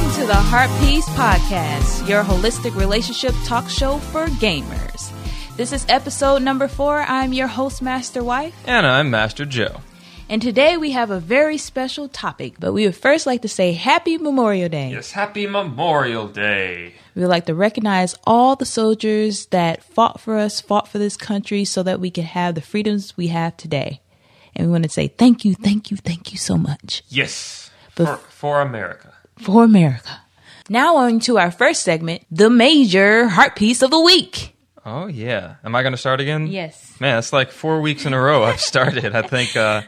Welcome to the Heart Piece Podcast, your holistic relationship talk show for gamers. This is episode number four. I'm your host, Master Wife. And I'm Master Joe. And today we have a very special topic, but we would first like to say Happy Memorial Day. Yes, Happy Memorial Day. We would like to recognize all the soldiers that fought for us, fought for this country so that we could have the freedoms we have today. And we want to say thank you, thank you, thank you so much. Yes, for, for America. For America. Now on to our first segment, the major heart piece of the week. Oh yeah. Am I going to start again? Yes. Man, it's like four weeks in a row I've started. I think uh,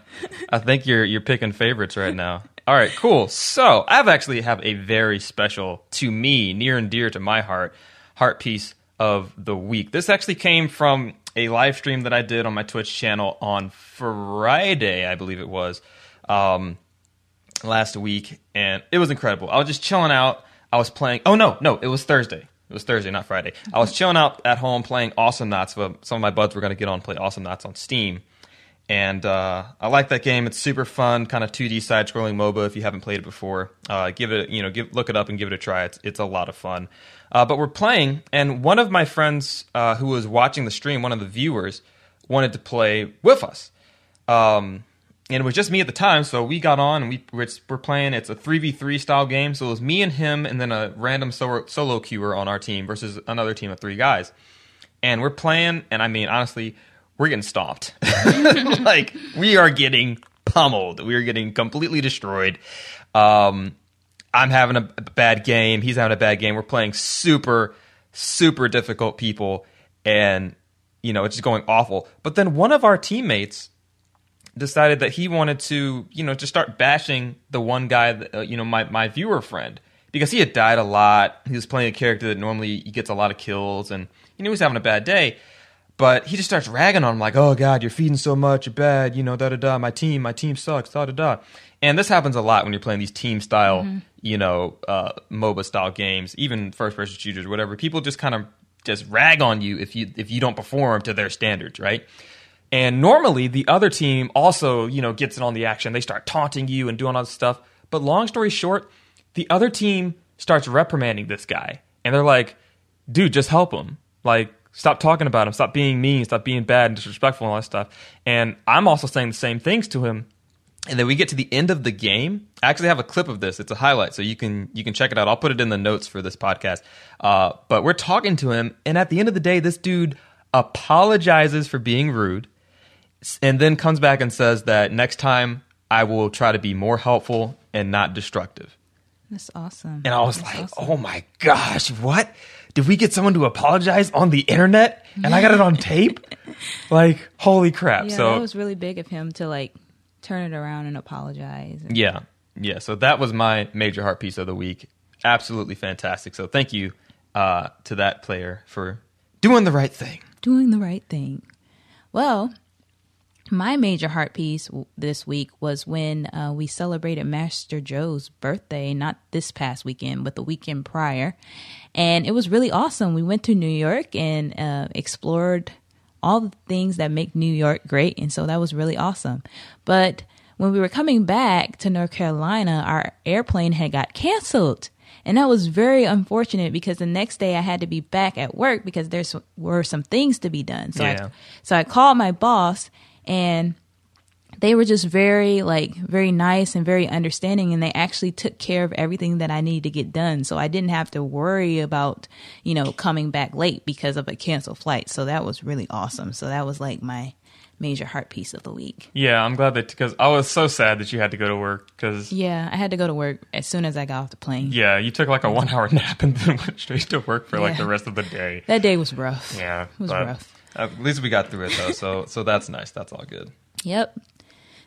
I think you're you're picking favorites right now. All right, cool. So I've actually have a very special to me, near and dear to my heart, heart piece of the week. This actually came from a live stream that I did on my Twitch channel on Friday, I believe it was. Um, last week, and it was incredible. I was just chilling out. I was playing. Oh no, no, it was Thursday. It was Thursday, not Friday. I was chilling out at home playing Awesomenauts. Some of my buds were going to get on and play Awesomenauts on Steam, and uh, I like that game. It's super fun, kind of 2D side scrolling MOBA. If you haven't played it before, uh, give it you know give look it up and give it a try. It's it's a lot of fun. Uh, but we're playing, and one of my friends uh, who was watching the stream, one of the viewers, wanted to play with us. Um, and it was just me at the time, so we got on and we we're, playing. It's a three v three style game, so it was me and him, and then a random solo, solo queuer on our team versus another team of three guys. And we're playing, and I mean, honestly, we're getting stomped. like we are getting pummeled. We are getting completely destroyed. Um, I'm having a bad game. He's having a bad game. We're playing super, super difficult people, and you know it's just going awful. But then one of our teammates decided that he wanted to, you know, just start bashing the one guy, that, uh, you know, my my viewer friend because he had died a lot. He was playing a character that normally he gets a lot of kills, and you know he was having a bad day. But he just starts ragging on him like, "Oh God, you're feeding so much, you're bad, you know, da da da. My team, my team sucks, da da da." And this happens a lot when you're playing these team style, you know, uh, MOBA style games, even first person shooters, whatever. People just kind of just rag on you if you if you don't perform to their standards, right? And normally the other team also, you know, gets in on the action. They start taunting you and doing all this stuff. But long story short, the other team starts reprimanding this guy. And they're like, dude, just help him. Like, stop talking about him. Stop being mean. Stop being bad and disrespectful and all that stuff. And I'm also saying the same things to him. And then we get to the end of the game. I actually have a clip of this. It's a highlight, so you can you can check it out. I'll put it in the notes for this podcast. Uh, but we're talking to him, and at the end of the day, this dude apologizes for being rude and then comes back and says that next time I will try to be more helpful and not destructive. That's awesome. And I was That's like, awesome. oh my gosh, what? Did we get someone to apologize on the internet and I got it on tape? Like, holy crap. yeah, so, that was really big of him to like turn it around and apologize. And- yeah, yeah. So that was my major heart piece of the week. Absolutely fantastic. So thank you uh, to that player for doing the right thing. doing the right thing. Well, my major heart piece w- this week was when uh, we celebrated Master Joe's birthday, not this past weekend, but the weekend prior. And it was really awesome. We went to New York and uh, explored all the things that make New York great. And so that was really awesome. But when we were coming back to North Carolina, our airplane had got canceled. And that was very unfortunate because the next day I had to be back at work because there were some things to be done. So Yeah. I, so I called my boss and they were just very like very nice and very understanding and they actually took care of everything that I needed to get done. So I didn't have to worry about, you know, coming back late because of a canceled flight. So that was really awesome. So that was like my major heart piece of the week. Yeah, I'm glad that because I was so sad that you had to go to work because Yeah, I had to go to work as soon as I got off the plane. yeah, you took like a one hour nap and then went straight to work for like the rest of the day. That day was rough. Yeah, It was rough. At least we got through it though, so so that's nice. That's all good. Yep.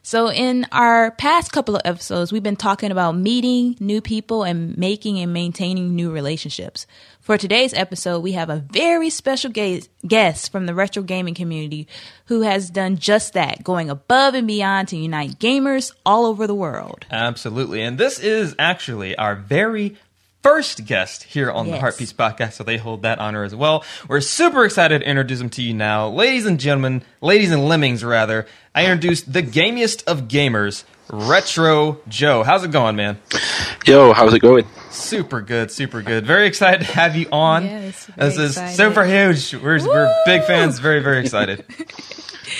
So, in our past couple of episodes, we've been talking about meeting new people and making and maintaining new relationships. For today's episode, we have a very special guest from the retro gaming community who has done just that, going above and beyond to unite gamers all over the world. Absolutely. And this is actually our very first guest here on the Yes. Heart Piece podcast, so they hold that honor as well. We're super excited to introduce them to you now. Ladies and gentlemen, ladies and lemmings rather, I introduce the gamiest of gamers, Retro Joe. How's it going, man? Yo, how's it going? Super good, super good. Very excited to have you on. Yes, this is excited. super huge. We're, we're big fans. Very, very excited.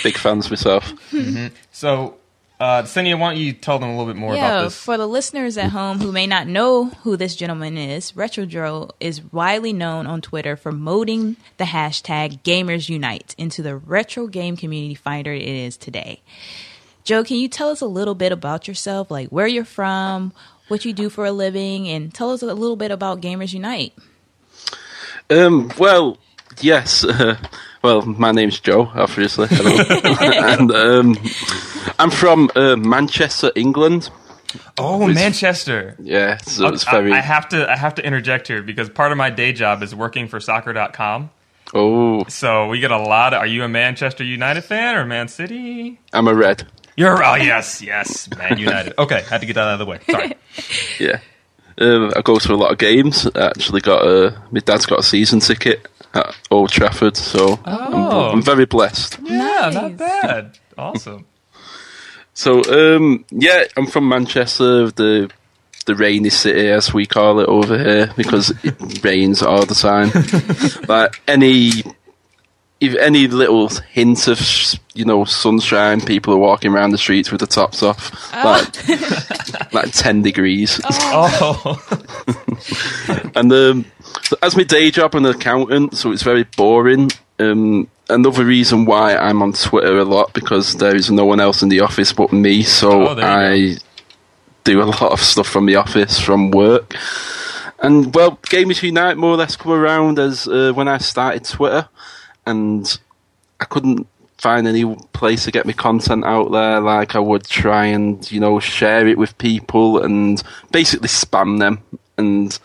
Big fans myself. Mm-hmm. So, uh, Senia, why don't you tell them a little bit more yeah, about this? for the listeners at home who may not know who this gentleman is, Retro Joe is widely known on Twitter for moding the hashtag Gamers Unite into the retro game community finder it is today. Joe, can you tell us a little bit about yourself, like where you're from, what you do for a living, and tell us a little bit about Gamers Unite? Um, well, yes. Uh, well, my name's Joe, obviously. Hello. and um, I'm from uh, Manchester, England. oh, Manchester. Yeah, so it's I- very. I, have to I have to interject here because part of my day job is working for soccer.com. oh, So we get a lot of are you a Manchester United fan or Man City? I'm a red. You're oh yes, yes, Man United. Okay, I had to get that out of the way. Sorry. Yeah. Um, I go to a lot of games. I actually got a. My dad's got a season ticket at Old Trafford, so Oh. I'm, I'm very blessed. Yeah, not bad. Awesome. So, um, yeah, I'm from Manchester, the the rainy city, as we call it over here, because it rains all the time. like any, if any little hint of you know sunshine, people are walking around the streets with the tops off, like like ten degrees. Oh, And um, as my day job, I'm an accountant, so it's very boring. Um, another reason why I'm on Twitter a lot because there is no one else in the office but me, so Oh, I do a lot of stuff from the office, from work. And well, Gamers Unite more or less come around as uh, when I started Twitter, and I couldn't find any place to get my content out there. Like I would try and you know share it with people and basically spam them, and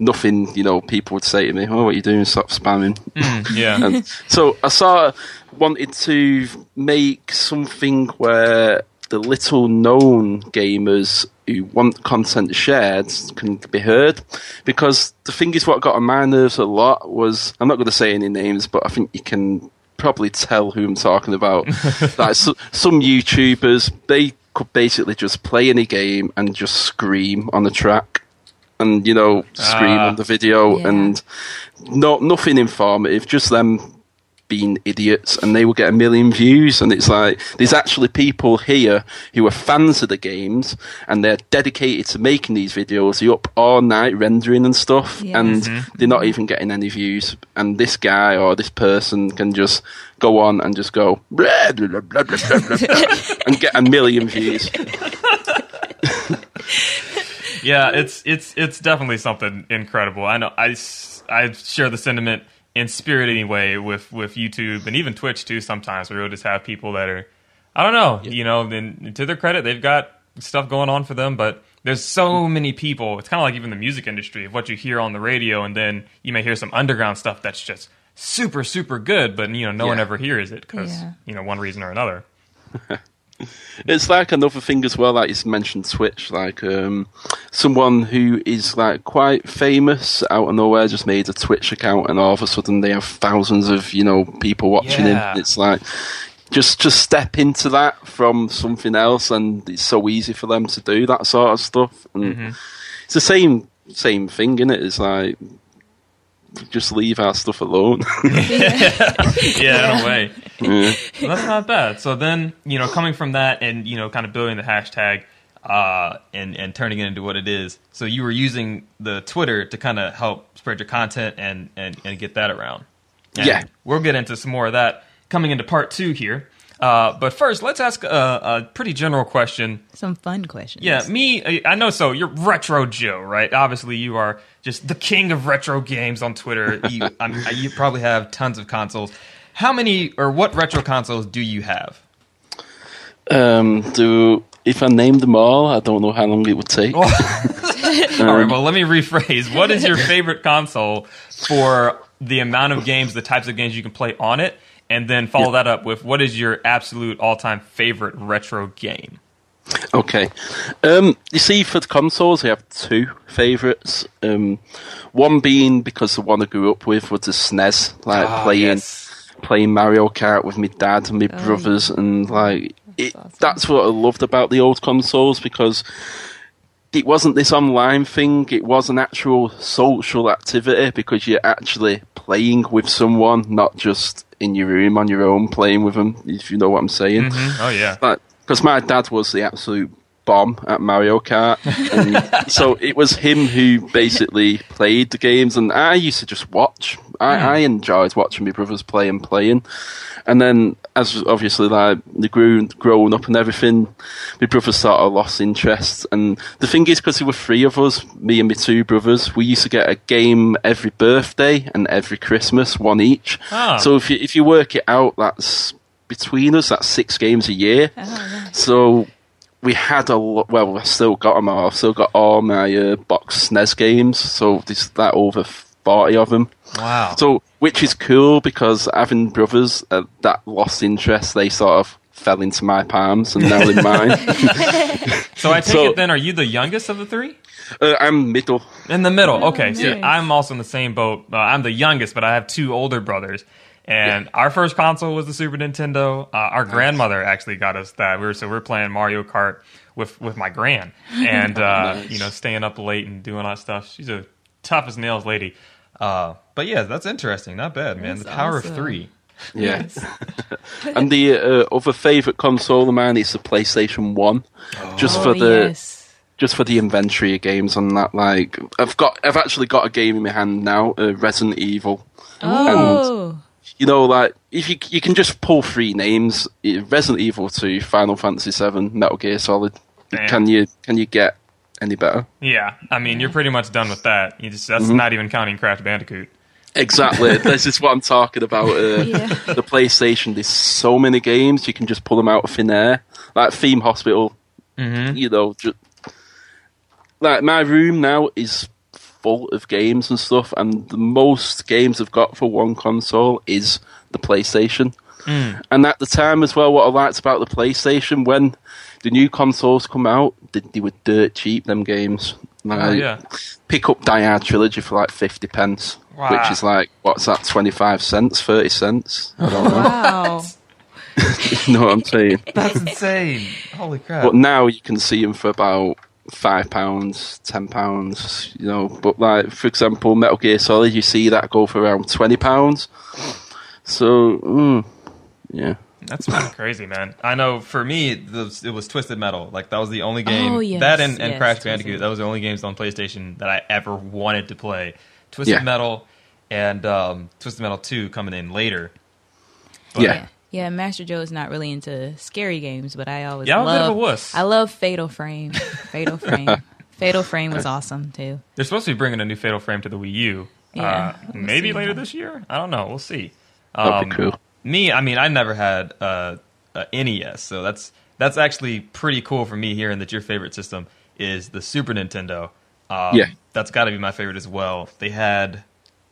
nothing. You know, people would say to me, "Oh, what are you doing? Stop spamming." Mm, yeah. And so I sort of wanted to make something where the little known gamers who want content shared can be heard. Because the thing is, what got on my nerves a lot was I'm not going to say any names, but I think you can probably tell who I'm talking about. like so, some YouTubers, they could basically just play any game and just scream on the track. And you know, scream Ah. on the video, Yeah. and not nothing informative, just them being idiots, and they will get a million views. And it's like there's actually people here who are fans of the games, and they're dedicated to making these videos. They're up all night rendering and stuff, Yeah. and they're not even getting any views. And this guy or this person can just go on and just go "Blah, blah, blah, blah, blah, blah, blah," and get a million views. Yeah, it's it's it's definitely something incredible. I know I, s- I share the sentiment in spirit anyway with with YouTube and even Twitch too. Sometimes where you'll just have people that are, I don't know, you know. Then to their credit, they've got stuff going on for them, but there's so many people. It's kind of like even the music industry of what you hear on the radio, and then you may hear some underground stuff that's just super super good, but you know no one ever hears it because Yeah. you know one reason or another. It's like another thing as well, like you mentioned Twitch, like um, someone who is like quite famous out of nowhere just made a Twitch account and all of a sudden they have thousands of, you know, people watching Yeah. him. It's like just just step into that from something else and it's so easy for them to do that sort of stuff. And it's the same same thing, is it? It's like just leave our stuff alone. yeah, in a way. Yeah. Well, that's not bad. So then, you know, coming from that and you know, kind of building the hashtag uh, and and turning it into what it is. So you were using the Twitter to kind of help spread your content and and and get that around. And Yeah. we'll get into some more of that coming into part two here. Uh, but first, let's ask a, a pretty general question. Some fun questions. Yeah, me, I I know. So you're Retro Joe, right? Obviously, you are just the king of retro games on Twitter. You, I'm, you probably have tons of consoles. How many or what retro consoles do you have? Um, do if I name them all, I don't know how long it would take. All right, well, let me rephrase. What is your favorite console for the amount of games, the types of games you can play on it? And then follow that up with what is your absolute all time favorite retro game? Okay. Um, you see, for the consoles, I have two favourites. Um, one being because the one I grew up with was the SNES, like Ah, playing yes. playing Mario Kart with my dad and my brothers, and like it, awesome. that's what I loved about the old consoles because it wasn't this online thing. It was an actual social activity because you're actually playing with someone, not just in your room on your own playing with them. If you know what I'm saying. Mm-hmm. Oh yeah. Because my dad was the absolute bomb at Mario Kart, and so it was him who basically played the games, and I used to just watch. I, hmm. I enjoyed watching my brothers play and playing, and then as obviously like they grew growing up and everything, my brothers sort of lost interest. And the thing is, because there were three of us, me and my two brothers, we used to get a game every birthday and every Christmas, one each. Ah. So if you if you work it out, that's between us, that's six games a year. So we had a lot. Well, I still got them all. I've still got all my uh, box SNES games. So there's that over forty of them. Wow. So which is cool because having brothers uh, that lost interest, they sort of fell into my palms and now in mine. So I take So- it then, are you the youngest of the three? uh, I'm middle. In the middle. Okay. So nice. I'm also in the same boat. Uh, I'm the youngest, but I have two older brothers. And our first console was the Super Nintendo. Uh, our grandmother actually got us that. We were so we're playing Mario Kart with with my gran, and uh, Nice. you know, staying up late and doing all that stuff. She's a tough as nails lady. Uh, but yeah, that's interesting. Not bad, man. That's the power awesome. of three. Yeah. and the uh, other favourite console of mine is the PlayStation One, just Oh, for the yes. just for the inventory of games on that. Like I've got, I've actually got a game in my hand now, uh, Resident Evil. Oh, You know, like if you you can just pull three names: uh, Resident Evil Two, Final Fantasy Seven, Metal Gear Solid. Damn. Can you can you get any better? Yeah, I mean, you're pretty much done with that. You just that's Mm-hmm. not even counting Crash Bandicoot. Exactly. this is what I'm talking about. Uh, Yeah. The PlayStation. There's so many games you can just pull them out of thin air. Like Theme Hospital. Mm-hmm. You know, just, like my room now is full of games and stuff, and the most games I've got for one console is the PlayStation. Mm. And at the time as well, what I liked about the PlayStation when the new consoles come out, they, they were dirt cheap. Them games. Like, Oh yeah. pick up Die Hard Trilogy for like 50 pence, Wow. which is like, what's that, 25 cents, 30 cents? I don't know. wow. you know what I'm saying? That's insane. Holy crap. But now you can see them for about five pounds, ten pounds, you know. But like, for example, Metal Gear Solid, you see that go for around twenty pounds. So, mm, yeah. That's fucking crazy, man. I know for me, it was, it was Twisted Metal. Like that was the only game. Oh, yes, that and, and yes, Crash Bandicoot. Metal. That was the only games on PlayStation that I ever wanted to play. Twisted Yeah. Metal and um, Twisted Metal Two coming in later. Yeah. Yeah, Master Joe is not really into scary games, but I always Yeah, I'm a bit of love. a wuss. I love Fatal Frame. Fatal Frame. Fatal Frame was awesome too. They're supposed to be bringing a new Fatal Frame to the Wii U. Yeah, uh, we'll maybe see. later this year. I don't know. We'll see. That'd be cool. Me, I mean, I never had uh, a NES, so that's that's actually pretty cool for me. Hearing that your favorite system is the Super Nintendo. Um, Yeah. that's got to be my favorite as well. They had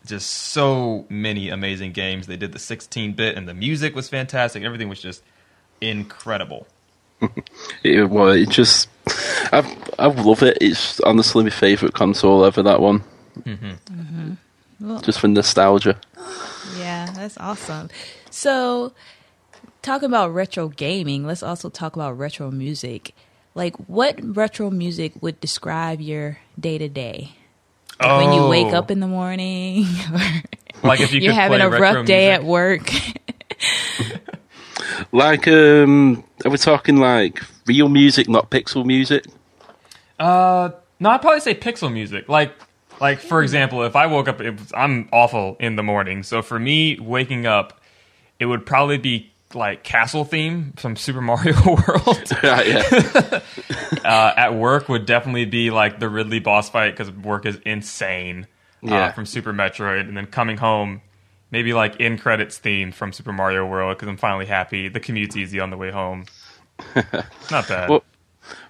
just so many amazing games. They did the 16-bit, and the music was fantastic. Everything was just incredible. It, well, it just, I, I love it. It's honestly my favourite console ever. That one, Well, just for nostalgia. yeah, that's awesome. So, talking about retro gaming, let's also talk about retro music. Like, what retro music would describe your day to day? When you wake Oh. up in the morning, or Like if you you're having a retro rough day music. at work. Like, um, are we talking like real music, not pixel music? Uh, no, I'd probably say pixel music. Like, like for example, if I woke up, it was, I'm awful in the morning. So for me, waking up, it would probably be like castle theme from Super Mario World. Uh, at work would definitely be like the Ridley boss fight because work is insane. Uh, Yeah. from Super Metroid, and then coming home, maybe like in credits theme from Super Mario World because I'm finally happy. The commute's easy on the way home. Not bad. Well,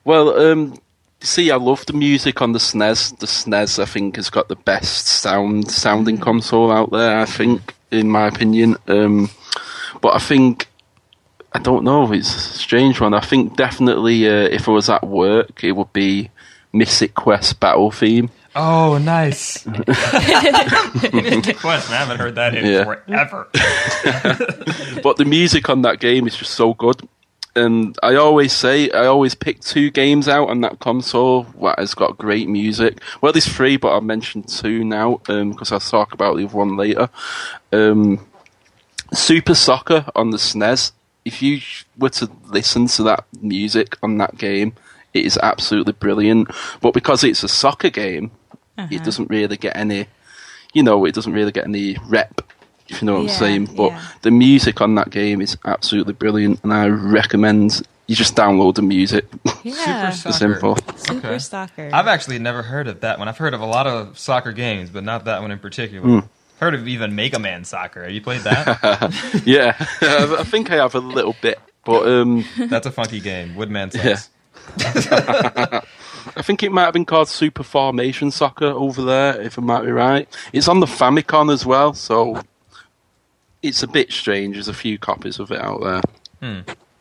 Well, um, see, I love the music on the SNES. The SNES, I think, has got the best sound sounding console out there. I think, in my opinion. Um, but I think I don't know. It's a strange one. I think definitely, uh, if I was at work, it would be Mystic Quest Battle Theme. oh, nice. Mystic Quest. man, I haven't heard that in Yeah. forever. But the music on that game is just so good. and I always say I always pick two games out on that console that has got great music. Well, there's three, but I'll mention two now because I'll talk about the other one later. Um, Super Soccer on the SNES. If you were to listen to that music on that game, it is absolutely brilliant. But because it's a soccer game, it doesn't really get any, you know, it doesn't really get any rep. If you know what Yeah, I'm saying, but yeah. the music on that game is absolutely brilliant, and I recommend you just download the music. Yeah. Super Simple. Super Okay. soccer. I've actually never heard of that one. I've heard of a lot of soccer games, but not that one in particular. Hmm. Heard of even Mega Man Soccer. Have you played that? yeah, I think I have a little bit, but um, That's a funky game. Woodman Yeah. I think it might have been called Super Formation Soccer over there, if I might be right. It's on the Famicom as well, so it's a bit strange. There's a few copies of it out there.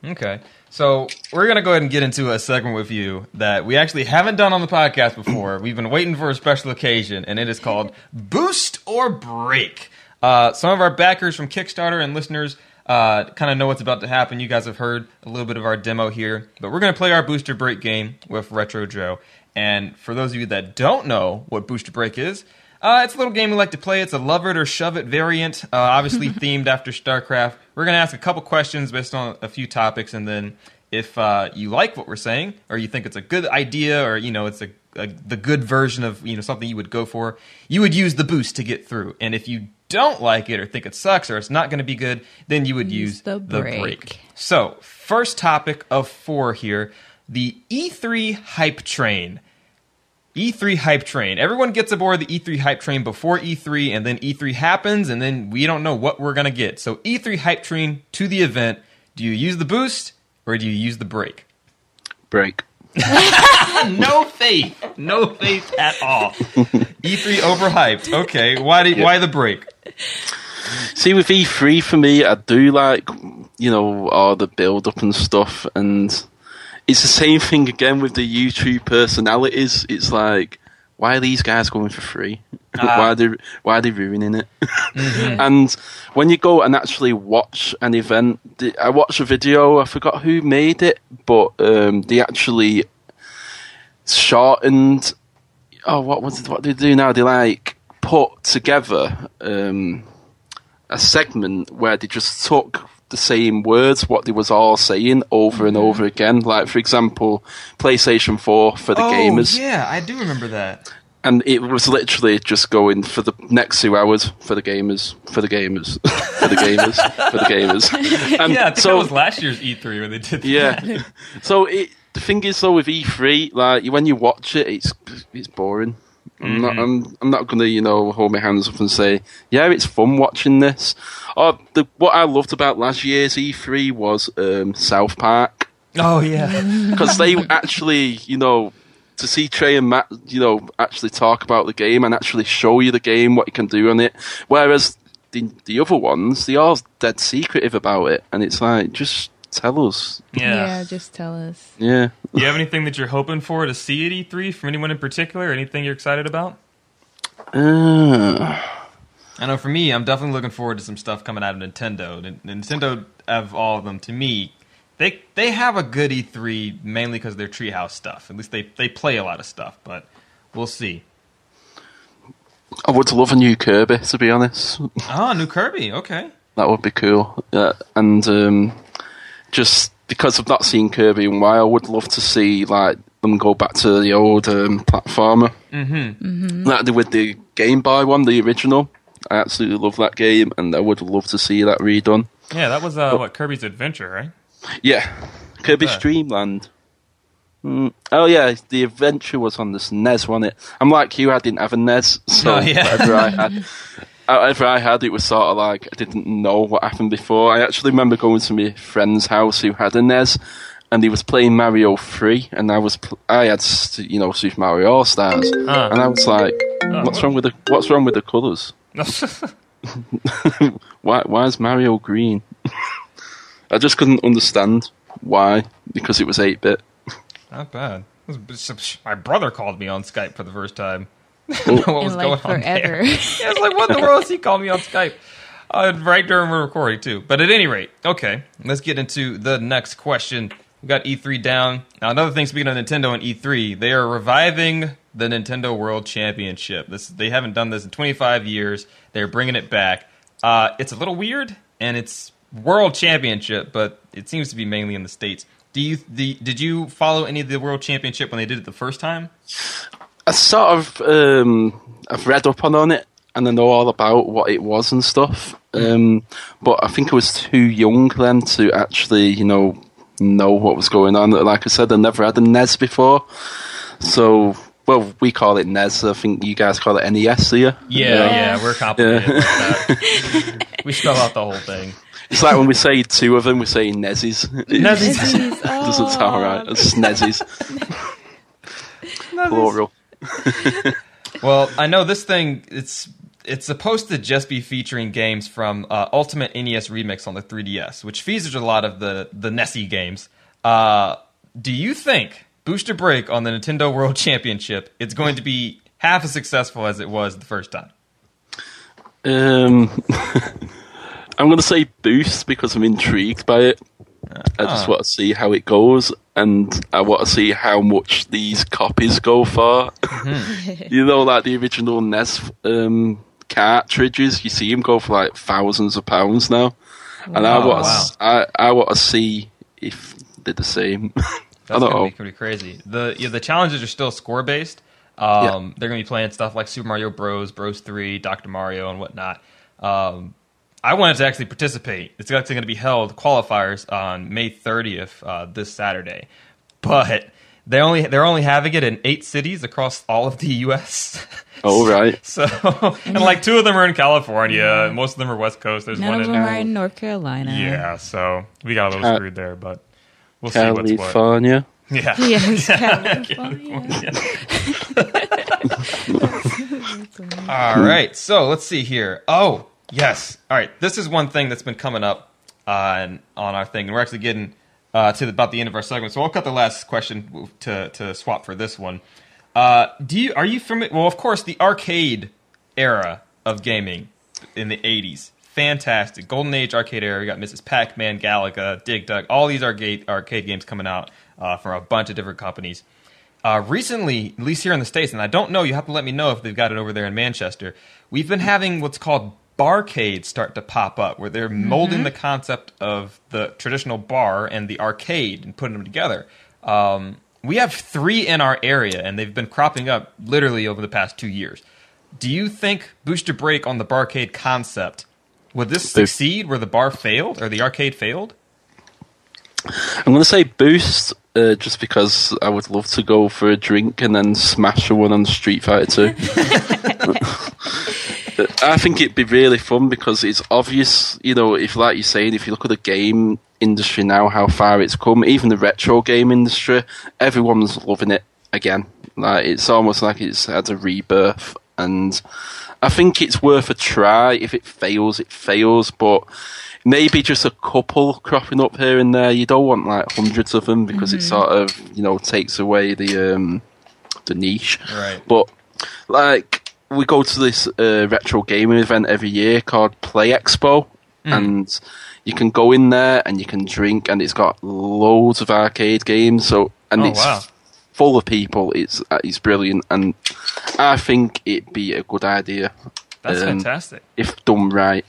Okay. So we're going to go ahead and get into a segment with you that we actually haven't done on the podcast before. We've been waiting for a special occasion, and it is called Boost or Break. Uh, some of our backers from Kickstarter and listeners uh, kind of know what's about to happen. You guys have heard a little bit of our demo here, but we're going to play our Boost or Break game with Retro Joe. And for those of you that don't know what Boost or Break is, uh, it's a little game we like to play. It's a love it or shove it variant, uh, obviously themed after StarCraft. We're going to ask a couple questions based on a few topics, and then if uh, you like what we're saying, or you think it's a good idea, or you know it's a, a the good version of you know something you would go for, you would use the boost to get through. And if you don't like it or think it sucks or it's not going to be good, then you would use, Use the break. So, first topic of four here the E3 hype train. E3 hype train. Everyone gets aboard the E3 hype train before E3, and then E3 happens, and then we don't know what we're going to get. So, E3 hype train to the event. Do you use the boost or do you use the break? Break. No faith. No faith at all. E3 overhyped. Okay. Why, do, why the break? See, with E3 for me, I do like, you know, all the build up and stuff, and it's the same thing again with the YouTube personalities. It's like, why are these guys going for free? Ah. why are they why are they ruining it? and when you go and actually watch an event, I watched a video. I forgot who made it, but um, they actually shortened. Oh, what was it? what do they do now? They like put together um, a segment where they just took the same words, what they was all saying over and over again. Like for example, PlayStation Four for the oh, gamers, Oh, yeah, I do remember that. and it was literally just going for the next two hours for the gamers, for the gamers, for the gamers, for the gamers. And Yeah, so that was last year's E3 where they did that. yeah. so it, the thing is though with E3, like when you watch it, it's it's boring. I'm not. I'm, I'm not gonna, you know, hold my hands up and say, yeah, it's fun watching this. Oh, the, what I loved about last year's E3 was um, South Park Oh, yeah. because they actually, you know, to see Trey and Matt, you know, actually talk about the game and actually show you the game, what you can do on it. Whereas the the other ones, they are dead secretive about it, and it's like, just tell us. Yeah. yeah, just tell us. Yeah. Do you have anything that you're hoping for to see at E3 from anyone in particular? Anything you're excited about? Uh, I know for me, I'm definitely looking forward to some stuff coming out of Nintendo. Nintendo, of all of them, to me, they they have a good E3 mainly because they're Treehouse stuff. At least they they play a lot of stuff, but we'll see. I would love a new Kirby, to be honest. Oh, new Kirby. Okay. That would be cool. Yeah, and um, just because I've not seen Kirby in a while, I would love to see like them go back to the old um, platformer. Mm-hmm. Like they with the Game Boy one, the original. I absolutely love that game, and I would love to see that redone. Yeah, that was uh, what Kirby's Adventure, right? Yeah, Kirby's Okay. Dreamland. Mm. Oh yeah, the adventure was on this NES, wasn't it? I'm like you, I didn't have a NES, so Oh, yeah. whatever I had, whatever I had, it was sort of like I didn't know what happened before. I actually remember going to my friend's house who had a NES, and he was playing Mario Three, and I was pl- I had you know Super Mario All Stars, Uh. and I was like, what's wrong with the what's wrong with the colours? Why why is Mario green? I just couldn't understand why because it was eight bit. Not bad. My brother called me on Skype for the first time. I didn't know what was In going like on forever. there. Yeah, I was like, what in the world is he calling me on Skype? uh, right during we're recording too. But at any rate, okay, let's get into the next question. We got E3 down. Now, another thing, speaking of Nintendo and E3, they are reviving the Nintendo World Championship. This they haven't done this in 25 years. They're bringing it back. Uh, it's a little weird, and it's World Championship, but it seems to be mainly in the states. Do you the, did you follow any of the World Championship when they did it the first time? I sort of um, I've read up on, on it and I know all about what it was and stuff. Um, but I think I was too young then to actually, you know, know what was going on. Like I said, I never had a NES before, so well, we call it NES. I think you guys call it NES, do you? Yeah, yeah, we're complicated like that. we spell out the whole thing. It's like when we say two of them, we say Nezzies. It Nezzies. doesn't sound right. It's Nezzies. Plural. Well, I know this thing. It's it's supposed to just be featuring games from uh, Ultimate NES Remix on the 3DS, which features a lot of the the Nessie games. Uh, do you think Boost or Break on the Nintendo World Championship it's going to be half as successful as it was the first time? Um, I'm going to say boost because I'm intrigued by it. I just Ah. want to see how it goes, and I want to see how much these copies go for. Mm-hmm. you know, like the original NES um, cartridges, you see them go for like thousands of pounds now, and I want Wow. to, I, I want to see if they're the same. I That's don't gonna know. be pretty crazy. The yeah, the challenges are still score based. Um, They're gonna be playing stuff like Super Mario Bros, Bros Three, Doctor Mario, and whatnot. Um, I wanted to actually participate. It's actually going to be held qualifiers on May 30th uh, this Saturday, but they only they're only having it in eight cities across all of the U.S. Oh, right. So and like two of them are in California. Most of them are West Coast. There's None one of in are in North Carolina. yeah. So we got a little Ca- screwed there, but we'll see what's what. California. Yeah. Yes, California. All right, so let's see here. Oh, yes. All right, this is one thing that's been coming up on on our thing, and we're actually getting uh, to the, about the end of our segment. So I'll cut the last question to to swap for this one. Uh, do you are you familiar? Well, of course, the arcade era of gaming in the '80s, fantastic golden age arcade era. We got Mrs. Pac-Man, Galaga, Dig Dug, all these arcade arcade games coming out uh, from a bunch of different companies. Uh, recently, at least here in the States, and I don't know, you have to let me know if they've got it over there in Manchester, we've been having what's called barcades start to pop up, where they're molding the concept of the traditional bar and the arcade and putting them together. Um, we have three in our area, and they've been cropping up literally over the past two years. Do you think Boost or Break on the barcade concept would this succeed where the bar failed or the arcade failed? I'm going to say boost, uh, just because I would love to go for a drink and then smash one on Street Fighter 2. I think it'd be really fun because it's obvious, you know, if like you're saying, if you look at the game industry now, how far it's come, even the retro game industry, everyone's loving it again. Like it's almost like it's had a rebirth, and I think it's worth a try. If it fails, it fails, but maybe just a couple cropping up here and there. You don't want like hundreds of them because it sort of you know takes away the um, the niche. Right. But like we go to this uh, retro gaming event every year called Play Expo, Hmm. and you can go in there and you can drink, and it's got loads of arcade games. So and Oh, it's wow. full of people. It's uh, it's brilliant, and I think it'd be a good idea That's Um, fantastic. if done right.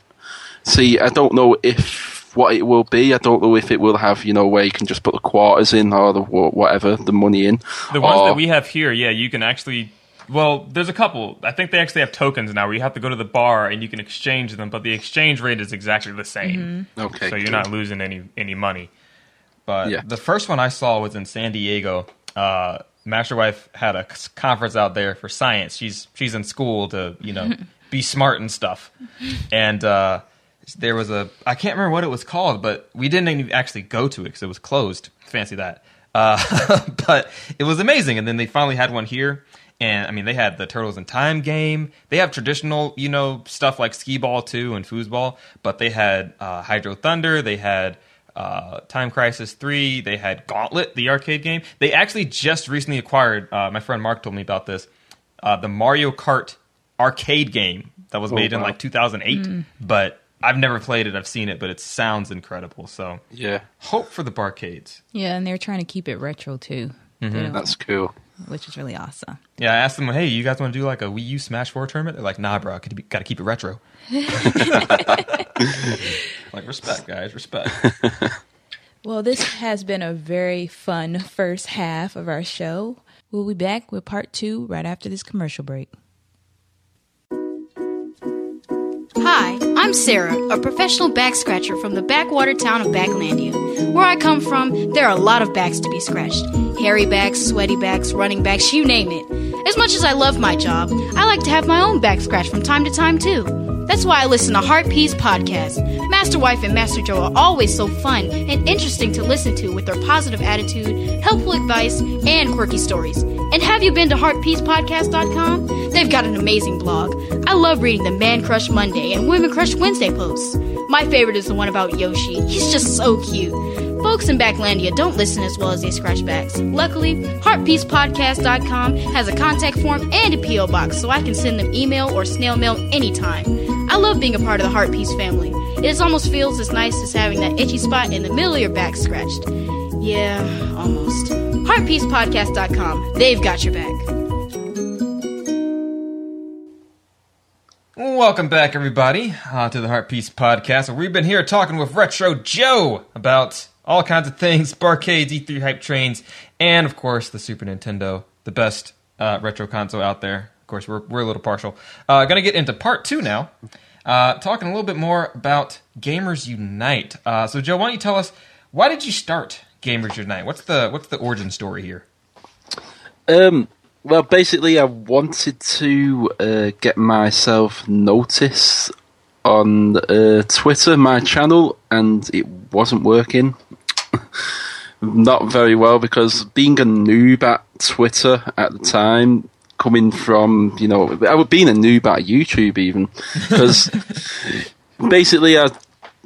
See, I don't know if what it will be. I don't know if it will have you know where you can just put the quarters in or the whatever the money in. The ones or- that we have here, yeah, you can actually. Well, there's a couple. I think they actually have tokens now where you have to go to the bar and you can exchange them, but the exchange rate is exactly the same. okay, So you're good. not losing any any money. But Yeah. the first one I saw was in San Diego. Uh, Master Wife had a conference out there for science. She's she's in school to you know be smart and stuff. And uh, there was a I can't remember what it was called, but we didn't even actually go to it because it was closed. Fancy that. Uh, but it was amazing. And then they finally had one here. And I mean, they had the Turtles in Time game. They have traditional, you know, stuff like skee ball too and foosball. But they had uh, Hydro Thunder. They had uh, Time Crisis 3. They had Gauntlet, the arcade game. They actually just recently acquired, uh, my friend Mark told me about this, uh, the Mario Kart arcade game that was made in like 2008. But I've never played it. I've seen it, but it sounds incredible. So Yeah, hope for the barcades. Yeah, and they're trying to keep it retro too. They don't- that's cool. Which is really awesome. Yeah, I asked them, hey, you guys want to do like a Wii U Smash 4 tournament? They're like, nah, bro, got to keep it retro. like, respect, guys, respect. Well, this has been a very fun first half of our show. We'll be back with part two right after this commercial break. Hi, I'm Sarah, a professional back scratcher from the backwater town of Backlandia. Where I come from, there are a lot of backs to be scratched hairy backs, sweaty backs, running backs, you name it. As much as I love my job, I like to have my own back scratched from time to time, too. That's why I listen to Heart Podcast. Master Wife and Master Joe are always so fun and interesting to listen to with their positive attitude, helpful advice, and quirky stories. And have you been to heartpeacepodcast.com? They've got an amazing blog. I love reading the Man Crush Monday and Women Crush Wednesday posts. My favorite is the one about Yoshi. He's just so cute. Folks in Backlandia don't listen as well as they scratch backs. Luckily, heartpeacepodcast.com has a contact form and a P.O. box so I can send them email or snail mail anytime. I love being a part of the Heart Piece family. It almost feels as nice as having that itchy spot in the middle of your back scratched. Yeah, almost. Heartpeacepodcast.com. They've got your back. Welcome back, everybody, uh, to the Heart Piece Podcast. We've been here talking with Retro Joe about all kinds of things barcades, E3 hype trains, and of course, the Super Nintendo, the best uh, retro console out there. Of course, we're, we're a little partial. Uh, to get into part two now, uh, talking a little bit more about Gamers Unite. Uh, so, Joe, why don't you tell us why did you start Gamers Unite? What's the what's the origin story here? Um, well, basically, I wanted to uh, get myself noticed on uh, Twitter, my channel, and it wasn't working. Not very well because being a noob at Twitter at the time, coming from you know, I was being a noob at YouTube even because basically I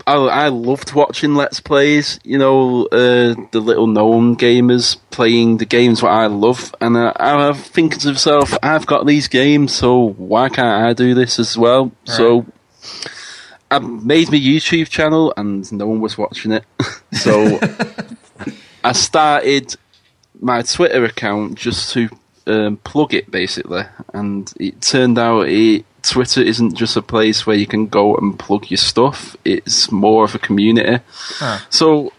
I, I loved watching Let's Plays, you know, uh, the little known gamers playing the games what I love, and I, I'm thinking to myself, I've got these games, so why can't I do this as well? So I made my YouTube channel, and no one was watching it. so I started my Twitter account just to um, plug it, basically, and it turned out it Twitter isn't just a place where you can go and plug your stuff. It's more of a community. So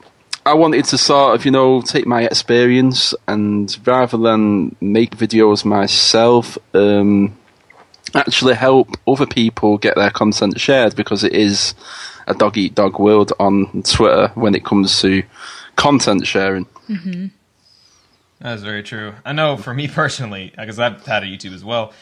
I wanted to sort of, you know, take my experience and rather than make videos myself, um, actually help other people get their content shared because it is a dog eat dog world on Twitter when it comes to content sharing. That's very true. I know for me personally, because I've had a YouTube as well,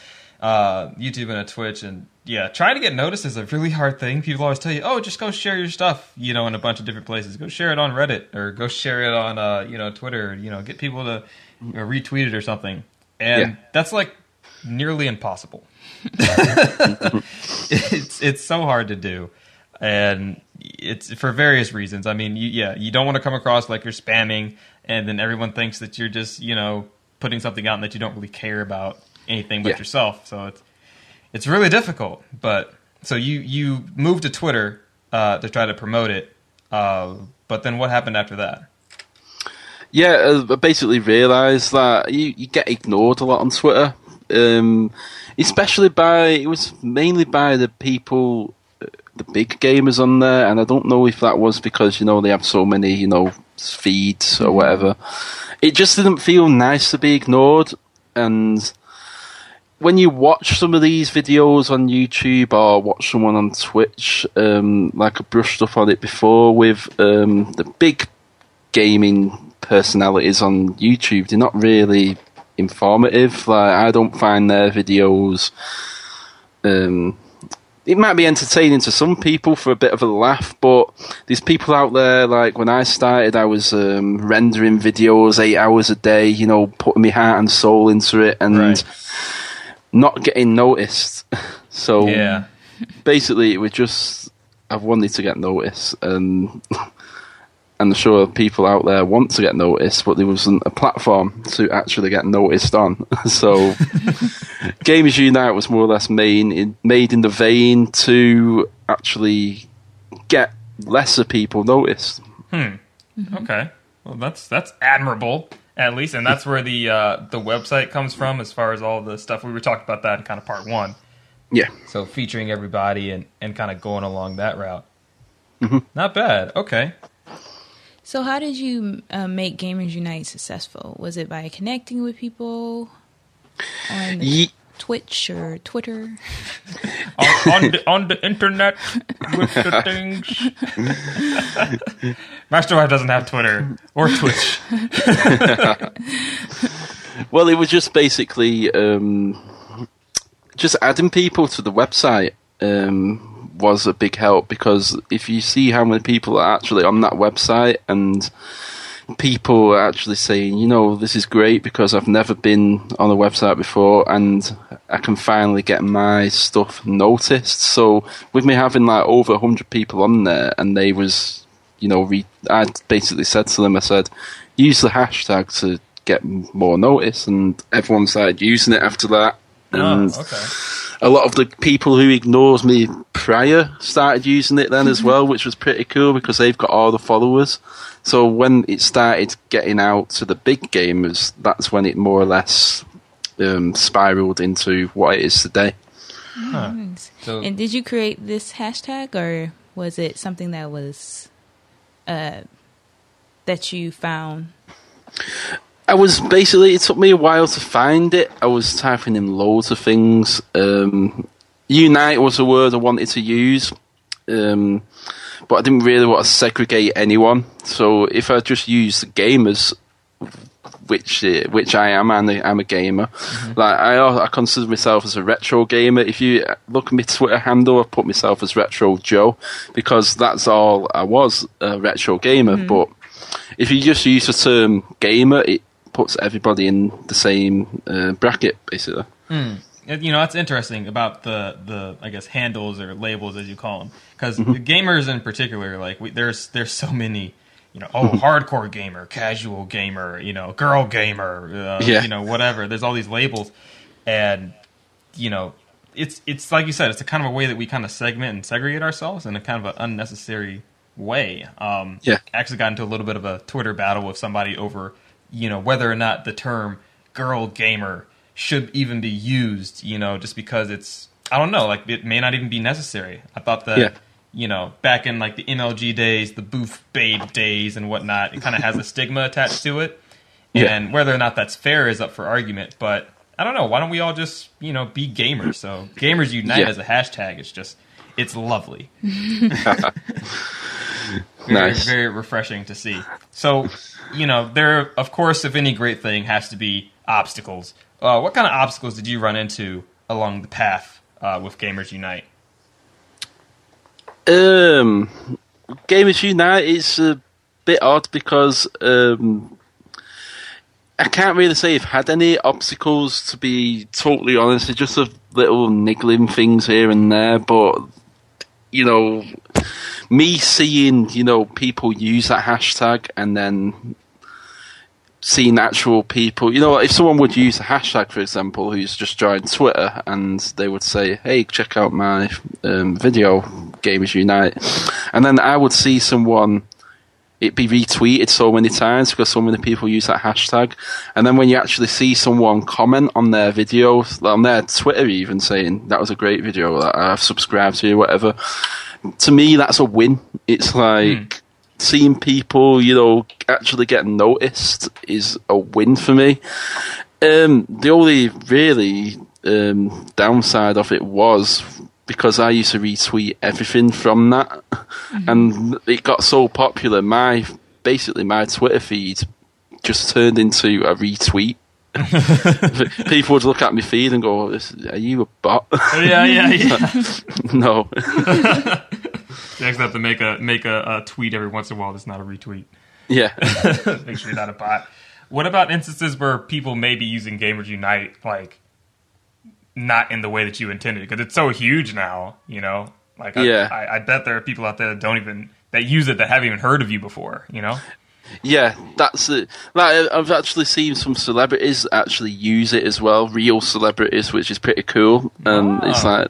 uh, YouTube and a Twitch, and yeah, trying to get noticed is a really hard thing. People always tell you, "Oh, just go share your stuff," you know, in a bunch of different places. Go share it on Reddit or go share it on, uh, you know, Twitter. You know, get people to you know, retweet it or something, and Yeah. that's like nearly impossible. it's it's so hard to do, and it's for various reasons. I mean, you, yeah, you don't want to come across like you're spamming, and then everyone thinks that you're just you know putting something out and that you don't really care about anything but Yeah. yourself. So it's it's really difficult. But so you you moved to Twitter uh, to try to promote it, uh, but then what happened after that? Yeah, uh, I basically realised that you, you get ignored a lot on Twitter, um, especially by it was mainly by the people, uh, the big gamers on there, and I don't know if that was because you know they have so many you know feeds or whatever. It just didn't feel nice to be ignored, and when you watch some of these videos on YouTube or watch someone on Twitch, um, like I brushed up on it before with um, the big gaming personalities on YouTube, they're not really informative. Like I don't find their videos. Um, it might be entertaining to some people for a bit of a laugh, but there's people out there like when I started, I was um, rendering videos eight hours a day, you know, putting my heart and soul into it, and Right. Not getting noticed. So Yeah, basically, it was just I wanted to get noticed, and and I'm sure people out there want to get noticed, but there wasn't a platform to actually get noticed on. so, Gamers Unite was more or less made in, made in the vein to actually get lesser people noticed. Hmm. Mm-hmm. Okay. Well, that's that's admirable at least, and that's where the uh, the website comes from as far as all the stuff we were talking about that in kind of part one. Yeah. So featuring everybody and and kind of going along that route. Mm-hmm. Not bad. Okay. So, how did you uh, make Gamers Unite successful? Was it by connecting with people on Ye- Twitch or Twitter? on, on the on the internet with the things. Master Wife doesn't have Twitter or Twitch. Well, it was just basically um, just adding people to the website um, was a big help because if you see how many people are actually on that website and people are actually saying, you know, this is great because I've never been on a website before and I can finally get my stuff noticed. So with me having like over 100 people on there and they was, you know, re- I basically said to them, I said, use the hashtag to get more notice and everyone started using it after that. Ah, and Oh, okay. a lot of the people who ignores me prior started using it then as well, which was pretty cool because they've got all the followers. So when it started getting out to the big gamers, that's when it more or less um, spiraled into what it is today. So And did you create this hashtag, or was it something that was uh, that you found? I was basically, it took me a while to find it. I was typing in loads of things. Um, Unite was a word I wanted to use, um, but I didn't really want to segregate anyone. So if I just use the gamers, which uh, which I am, and I'm a gamer. Like I, I consider myself as a retro gamer. If you look at my Twitter handle, I put myself as Retro Joe because that's all I was, a retro gamer. But if you just use the term gamer, it puts everybody in the same uh, bracket, basically. You know that's interesting about the the I guess handles or labels as you call them. Because gamers in particular like we, there's there's so many you know oh hardcore gamer casual gamer you know girl gamer uh, Yeah. you know whatever. There's all these labels. And you know it's it's like you said it's a kind of a way that we kind of segment and segregate ourselves in a kind of an unnecessary way. Um Yeah. I actually got into a little bit of a Twitter battle with somebody over, you know, whether or not the term girl gamer should even be used, you know, just because it's I don't know, like it may not even be necessary. I thought that Yeah. you know, back in like the MLG days, the booth babe days and whatnot, it kind of has a stigma attached to it. Yeah. And whether or not that's fair is up for argument, but I don't know, why don't we all just, you know, be gamers? So gamers unite Yeah. as a hashtag, it's just it's lovely. very, Nice. very refreshing to see. So, you know, there, of course, if any great thing has to be obstacles. Uh, what kind of obstacles did you run into along the path uh, with Gamers Unite? Um, Gamers Unite is a bit odd because um, I can't really say I've had any obstacles to be totally honest. It's just a little niggling things here and there, but you know, me seeing you know people use that hashtag and then seeing actual people. You know, if someone would use a hashtag, for example, who's just joined Twitter, and they would say, "Hey, check out my um, video, Gamers Unite," and then I would see someone. It'd be retweeted so many times because so many people use that hashtag, and then when you actually see someone comment on their video, on their Twitter, even saying that was a great video I've subscribed to, you whatever. To me, that's a win. It's like seeing people, you know, actually getting noticed is a win for me. Um, the only really um, downside of it was because I used to retweet everything from that, and it got so popular. My basically my Twitter feed just turned into a retweet. People would look at my feed and go, "Are you a bot?" yeah, yeah, yeah. no. you actually have to make a make a, a tweet every once in a while that's not a retweet. yeah. Make sure you're not a bot. What about instances where people may be using Gamers Unite like not in the way that you intended? Because it's so huge now, you know. Like, I, Yeah. I, I bet there are people out there that don't even that use it that haven't even heard of you before. You know. Yeah, that's it. Like I've actually seen some celebrities actually use it as well, real celebrities, which is pretty cool. And it's like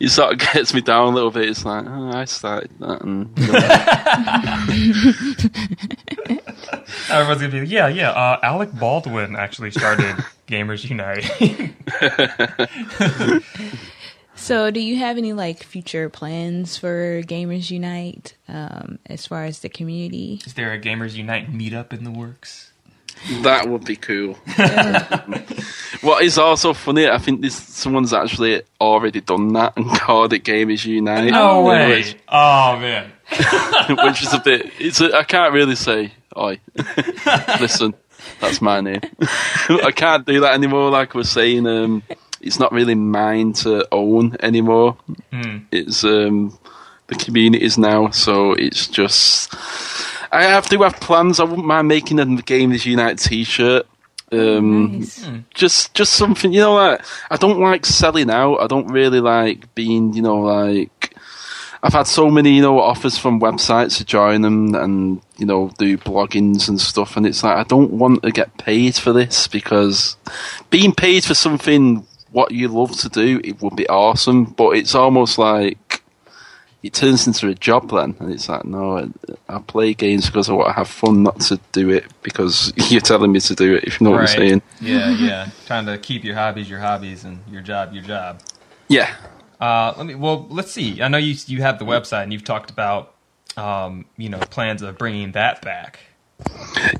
it sort of gets me down a little bit. It's like, oh, I started that, and Everyone's gonna be, yeah, yeah. Uh, Alec Baldwin actually started Gamers Unite. So, do you have any like future plans for Gamers Unite um, as far as the community? Is there a Gamers Unite meetup in the works? That would be cool. what is also funny, I think this someone's actually already done that and called it Gamers Unite. No way. Which, Oh man. which is a bit. It's a, I can't really say. Oi, listen, that's my name. I can't do that anymore. Like I was saying, um, it's not really mine to own anymore. It's um, the community's now, so it's just. I have to have plans. I wouldn't mind making a Gamers United T-shirt. Um, Nice. just just something you know like I don't like selling out. I don't really like being you know like I've had so many you know offers from websites to join them and you know do bloggings and stuff and it's like I don't want to get paid for this because being paid for something what you love to do it would be awesome but it's almost like it turns into a job then and it's like no I, play games because I want to have fun not to do it because you're telling me to do it if you know what I'm saying Yeah, yeah. Trying to keep your hobbies your hobbies and your job your job. yeah Uh, let me. Well, let's see. I know you you have the website and you've talked about, um, you know, plans of bringing that back.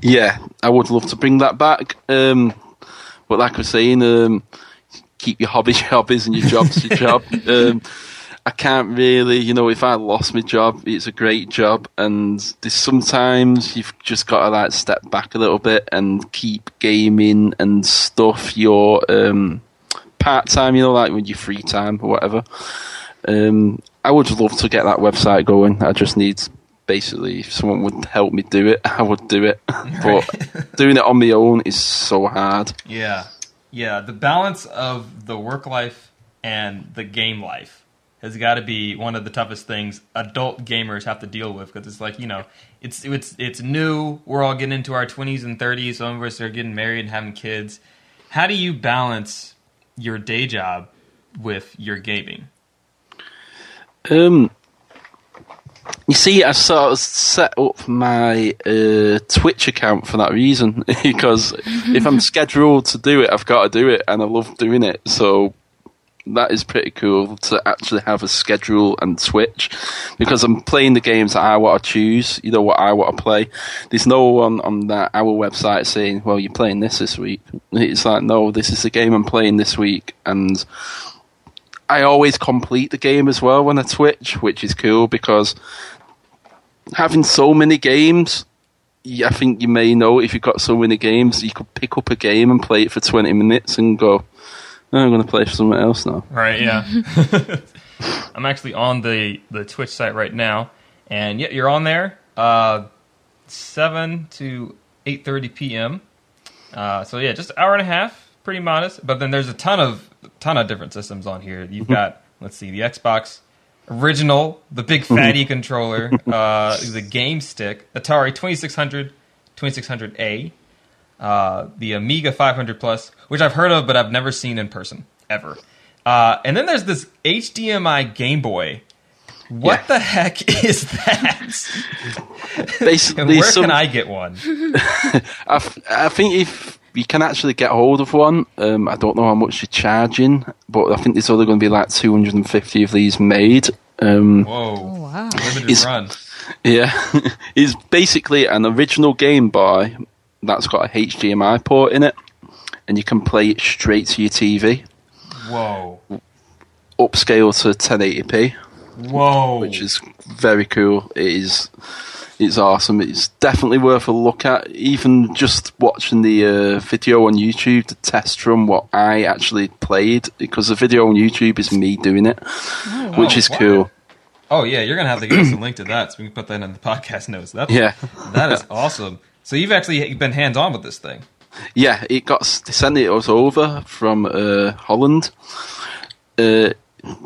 Yeah, I would love to bring that back. Um, but like I was saying, um, keep your hobbies your hobbies and your jobs your job. I can't really, you know, if I lost my job, it's a great job, and there's sometimes you've just got to like step back a little bit and keep gaming and stuff your um, part time, you know, like with your free time or whatever. Um, I would love to get that website going. I just need basically if someone would help me do it, I would do it. but doing it on my own is so hard. Yeah, yeah. The balance of the work life and the game life has got to be one of the toughest things adult gamers have to deal with because it's like you know it's it's it's new. We're all getting into our twenties and thirties. Some of us are getting married and having kids. How do you balance your day job with your gaming? Um, you see, I sort of set up my uh, Twitch account for that reason because if I'm scheduled to do it, I've got to do it, and I love doing it. So that is pretty cool to actually have a schedule and Twitch because I'm playing the games that I want to choose. You know what I want to play. There's no one on that our website saying, "Well, you're playing this this week." It's like, no, this is the game I'm playing this week, and I always complete the game as well when I Twitch, which is cool because having so many games, I think you may know if you've got so many games, you could pick up a game and play it for 20 minutes and go, "Oh, I'm going to play for something else now. Right. Yeah. I'm actually on the the Twitch site right now, and yeah, you're on there. Uh, seven to eight thirty p.m. Uh, so yeah, just an hour and a half, pretty modest. But then there's a ton of ton of different systems on here. You've got let's see, the Xbox original, the big fatty controller, uh, the Game Stick, Atari 2600, 2600A, uh, the Amiga 500 Plus, which I've heard of but I've never seen in person ever. Uh, and then there's this HDMI Game Boy. What Yeah. the heck is that? Basically, where some, can I get one? I, f- I think if you can actually get hold of one, um, I don't know how much you're charging, but I think there's only going to be like 250 of these made. Um, Whoa, Oh, wow. limited run. Yeah, it's basically an original Game Boy that's got a HDMI port in it, and you can play it straight to your TV, Whoa, upscale to 1080p, whoa. which is very cool. It is, it's awesome. It's definitely worth a look at. Even just watching the uh, video on YouTube to test from what I actually played, because the video on YouTube is me doing it, which Oh, is wow. cool. Oh yeah, you're gonna have to give us a link to that so we can put that in the podcast notes. That's, Yeah. that is awesome. So you've actually been hands on with this thing. Yeah, it got they sent it us over from uh, Holland. Uh,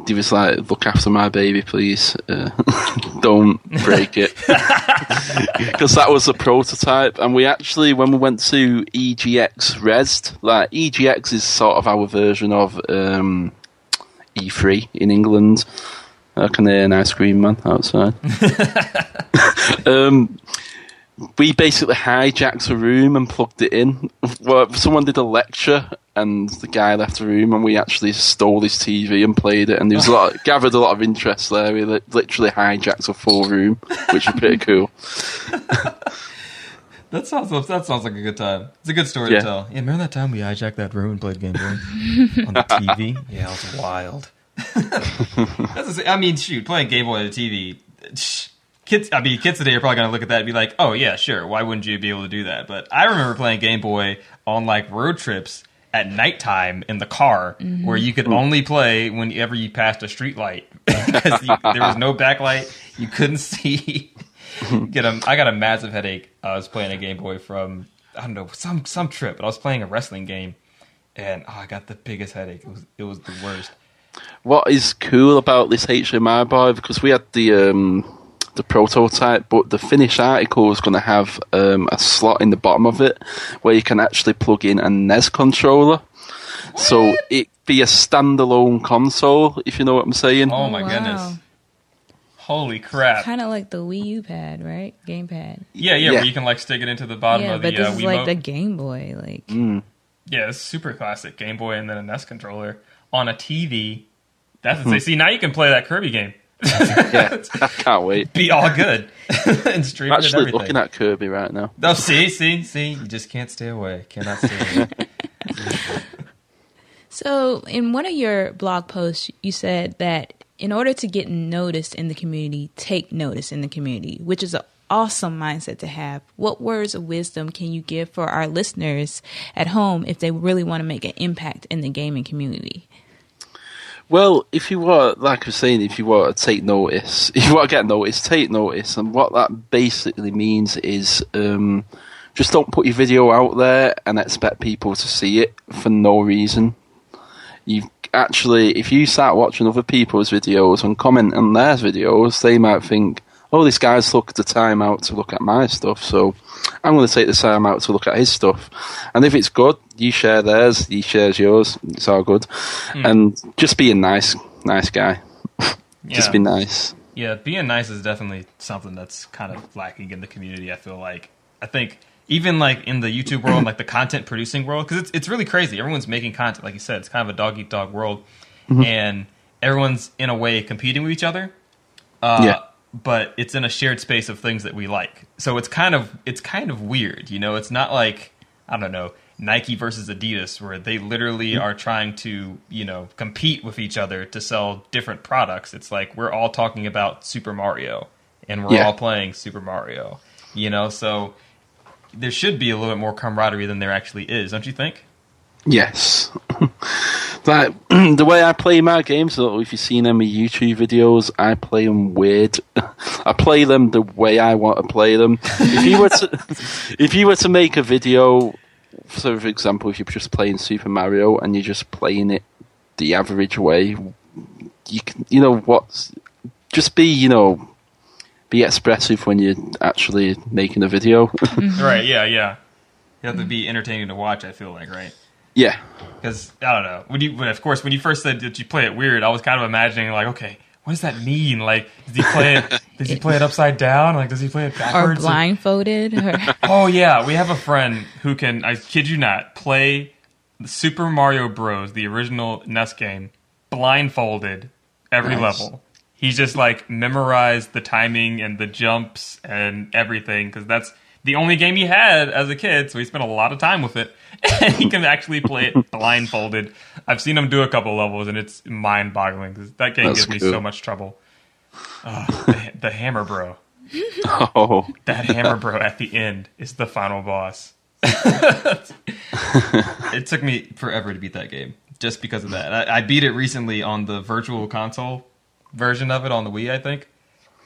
he was like, "Look after my baby, please. Uh, don't break it," because that was a prototype. And we actually, when we went to EGX Rezzed, like EGX is sort of our version of um, E3 in England. I can hear an ice cream man outside. um, we basically hijacked a room and plugged it in. Well, someone did a lecture, and the guy left the room, and we actually stole his TV and played it. And there was a lot, gathered a lot of interest there. We li- literally hijacked a full room, which was pretty cool. That sounds that sounds like a good time. It's a good story Yeah. to tell. Yeah, remember that time we hijacked that room and played Game Boy on the TV? Yeah, it was wild. That's the I mean, shoot, playing Game Boy on the TV. Kids, I mean, kids today are probably gonna look at that and be like, "Oh yeah, sure. Why wouldn't you be able to do that?" But I remember playing Game Boy on like road trips at nighttime in the car, where you could only play whenever you passed a street light because you, there was no backlight. You couldn't see. Get a, I got a massive headache. I was playing a Game Boy from I don't know some some trip, but I was playing a wrestling game, and oh, I got the biggest headache. It was it was the worst. What is cool about this hmi board because we had the um, the prototype, but the finished article is going to have um, a slot in the bottom of it where you can actually plug in a NES controller. So it be a standalone console, if you know what I'm saying. Oh my wow. goodness! Holy crap! Kind of like the Wii U pad, right? Gamepad. Yeah, yeah, Yeah. where you can like stick it into the bottom yeah, of the but this uh, is Wiimote. like the Game Boy. Like, Yeah, it's super classic Game Boy and then a NES controller on a TV. That's insane. See, now you can play that Kirby game. Yeah, I can't wait. Be all good and stream I'm it and actually looking at Kirby right now. Oh, see, see, see. You just can't stay away. Cannot stay away. So, in one of your blog posts, you said that in order to get noticed in the community, take notice in the community, which is an awesome mindset to have. What words of wisdom can you give for our listeners at home if they really want to make an impact in the gaming community? Well, if you want, like I was saying, if you want to take notice, if you want to get noticed, take notice. And what that basically means is um, just don't put your video out there and expect people to see it for no reason. You've actually, if you start watching other people's videos and comment on their videos, they might think, oh, this guy's took the time out to look at my stuff, so I'm going to take the time out to look at his stuff. And if it's good, you share theirs, he shares yours. It's all good. And just be a nice, nice guy. Yeah. Just be nice. Yeah, being nice is definitely something that's kind of lacking in the community. I feel like I think even like in the YouTube world, like the content producing world, because it's it's really crazy. Everyone's making content, like you said. It's kind of a dog eat dog world, and everyone's in a way competing with each other. Uh, Yeah. But it's in a shared space of things that we like. So it's kind of it's kind of weird, you know. It's not like I don't know Nike versus Adidas, where they literally mm-hmm. are trying to you know compete with each other to sell different products. It's like we're all talking about Super Mario, and we're Yeah. all playing Super Mario. You know, so there should be a little bit more camaraderie than there actually is, don't you think? Yes. like the way I play my games, though, if you've seen any YouTube videos, I play them weird. I play them the way I want to play them. if you were to, if you were to make a video, so for example, if you're just playing Super Mario and you're just playing it the average way, you can, you know what? Just be, you know, be expressive when you're actually making a video. Right? Mm-hmm. Yeah, yeah. You have to be entertaining to watch. I feel like, right? Yeah. Because I don't know. When you, but of course, when you first said that you play it weird, I was kind of imagining like, okay, what does that mean? Like, does he play it? does he play it upside down? Like, does he play it backwards? Or blindfolded? Or, Oh yeah, we have a friend who can. I kid you not, play Super Mario Bros. the original NES game blindfolded every Nice. level. He's just like memorized the timing and the jumps and everything because that's the only game he had as a kid. So he spent a lot of time with it, and he can actually play it blindfolded. I've seen him do a couple levels, and it's mind-boggling because that game That's gives me so much trouble. The, the Hammer Bro. Oh. That hammer bro at the end is the final boss. it took me forever to beat that game just because of that. I, I beat it recently on the virtual console version of it on the Wii, I think,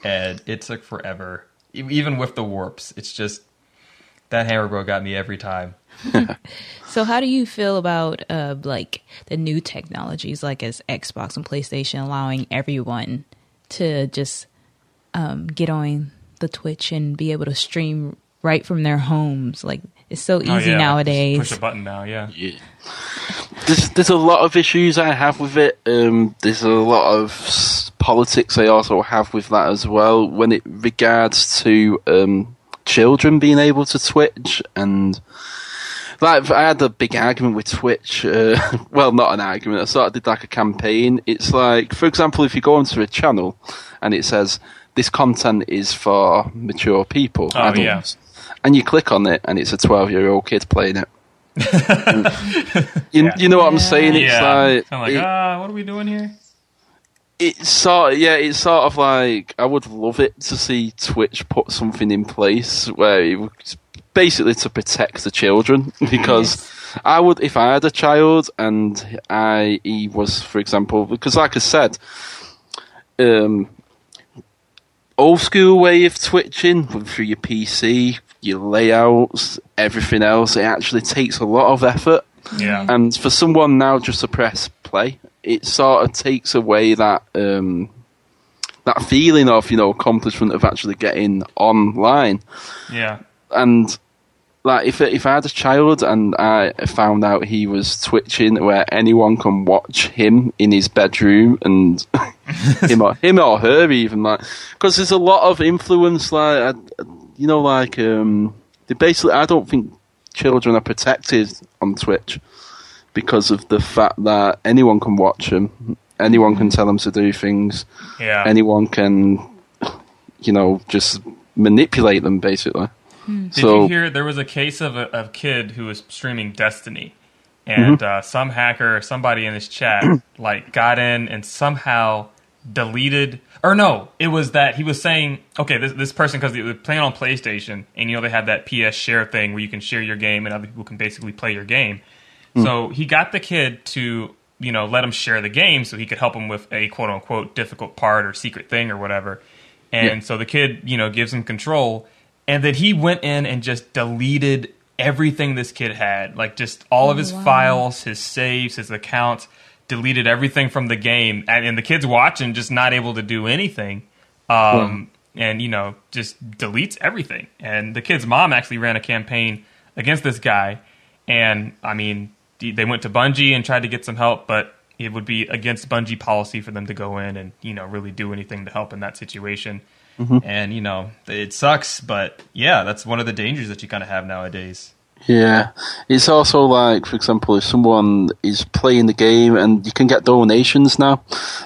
and it took forever. Even with the warps, it's just that hammer bro got me every time. so, how do you feel about uh, like the new technologies, like as Xbox and PlayStation, allowing everyone to just um, get on the Twitch and be able to stream right from their homes? Like It's so easy Oh, yeah. nowadays. Just push a button now. Yeah. Yeah. There's, there's a lot of issues I have with it. Um, there's a lot of politics I also have with that as well. When it regards to um, children being able to Twitch and like I had a big argument with Twitch. Uh, well, not an argument. I sort of did like a campaign. It's like, for example, if you go onto a channel and it says this content is for mature people, Oh, yeah. and you click on it and it's a 12 year old kid playing it. you, Yeah. you know what I'm saying? It's yeah. like, I'm like, it- ah, what are we doing here? It's sort of, yeah, it's sort of like I would love it to see Twitch put something in place where it was basically to protect the children. Because I would if I had a child and I he was for example because like I said um old school way of twitching through your PC your layouts everything else it actually takes a lot of effort. Yeah. and for someone now just to press play, it sort of takes away that um, that feeling of you know accomplishment of actually getting online. Yeah. And like if if I had a child and I found out he was twitching where anyone can watch him in his bedroom and him or him or her even like because there's a lot of influence like you know like um they basically I don't think children are protected on Twitch because of the fact that anyone can watch them anyone can tell them to do things Yeah. anyone can you know just manipulate them basically Did so you hear there was a case of a, of kid who was streaming Destiny, and uh, some hacker, somebody in his chat, like got in and somehow deleted. Or no, it was that he was saying, okay, this this person because they were playing on PlayStation, and you know they have that PS share thing where you can share your game and other people can basically play your game. So he got the kid to you know let him share the game so he could help him with a quote unquote difficult part or secret thing or whatever. And Yeah. so the kid, you know, gives him control, and then he went in and just deleted everything this kid had, like just all of his wow. files, his saves, his accounts, deleted everything from the game, and, and the kid's watching, just not able to do anything. Um, and you know, just deletes everything. And the kid's mom actually ran a campaign against this guy, and I mean, they went to Bungie and tried to get some help, but it would be against Bungie policy for them to go in and you know really do anything to help in that situation. And you know, it sucks, but yeah, that's one of the dangers that you kind of have nowadays. Yeah, it's also like, for example, if someone is playing the game and you can get donations now.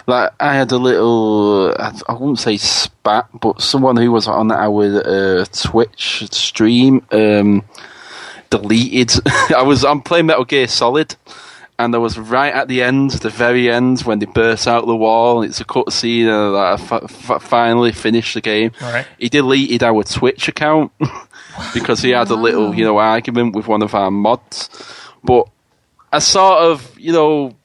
Like I had a little, I, I wouldn't say spat, but someone who was on our uh, Twitch stream um, deleted. I was I'm playing Metal Gear Solid. And I was right at the end, the very end, when they burst out the wall. It's a cutscene, and I f- f- finally finished the game. Right. He deleted our Twitch account because he had a little, you know, argument with one of our mods. But I sort of, you know,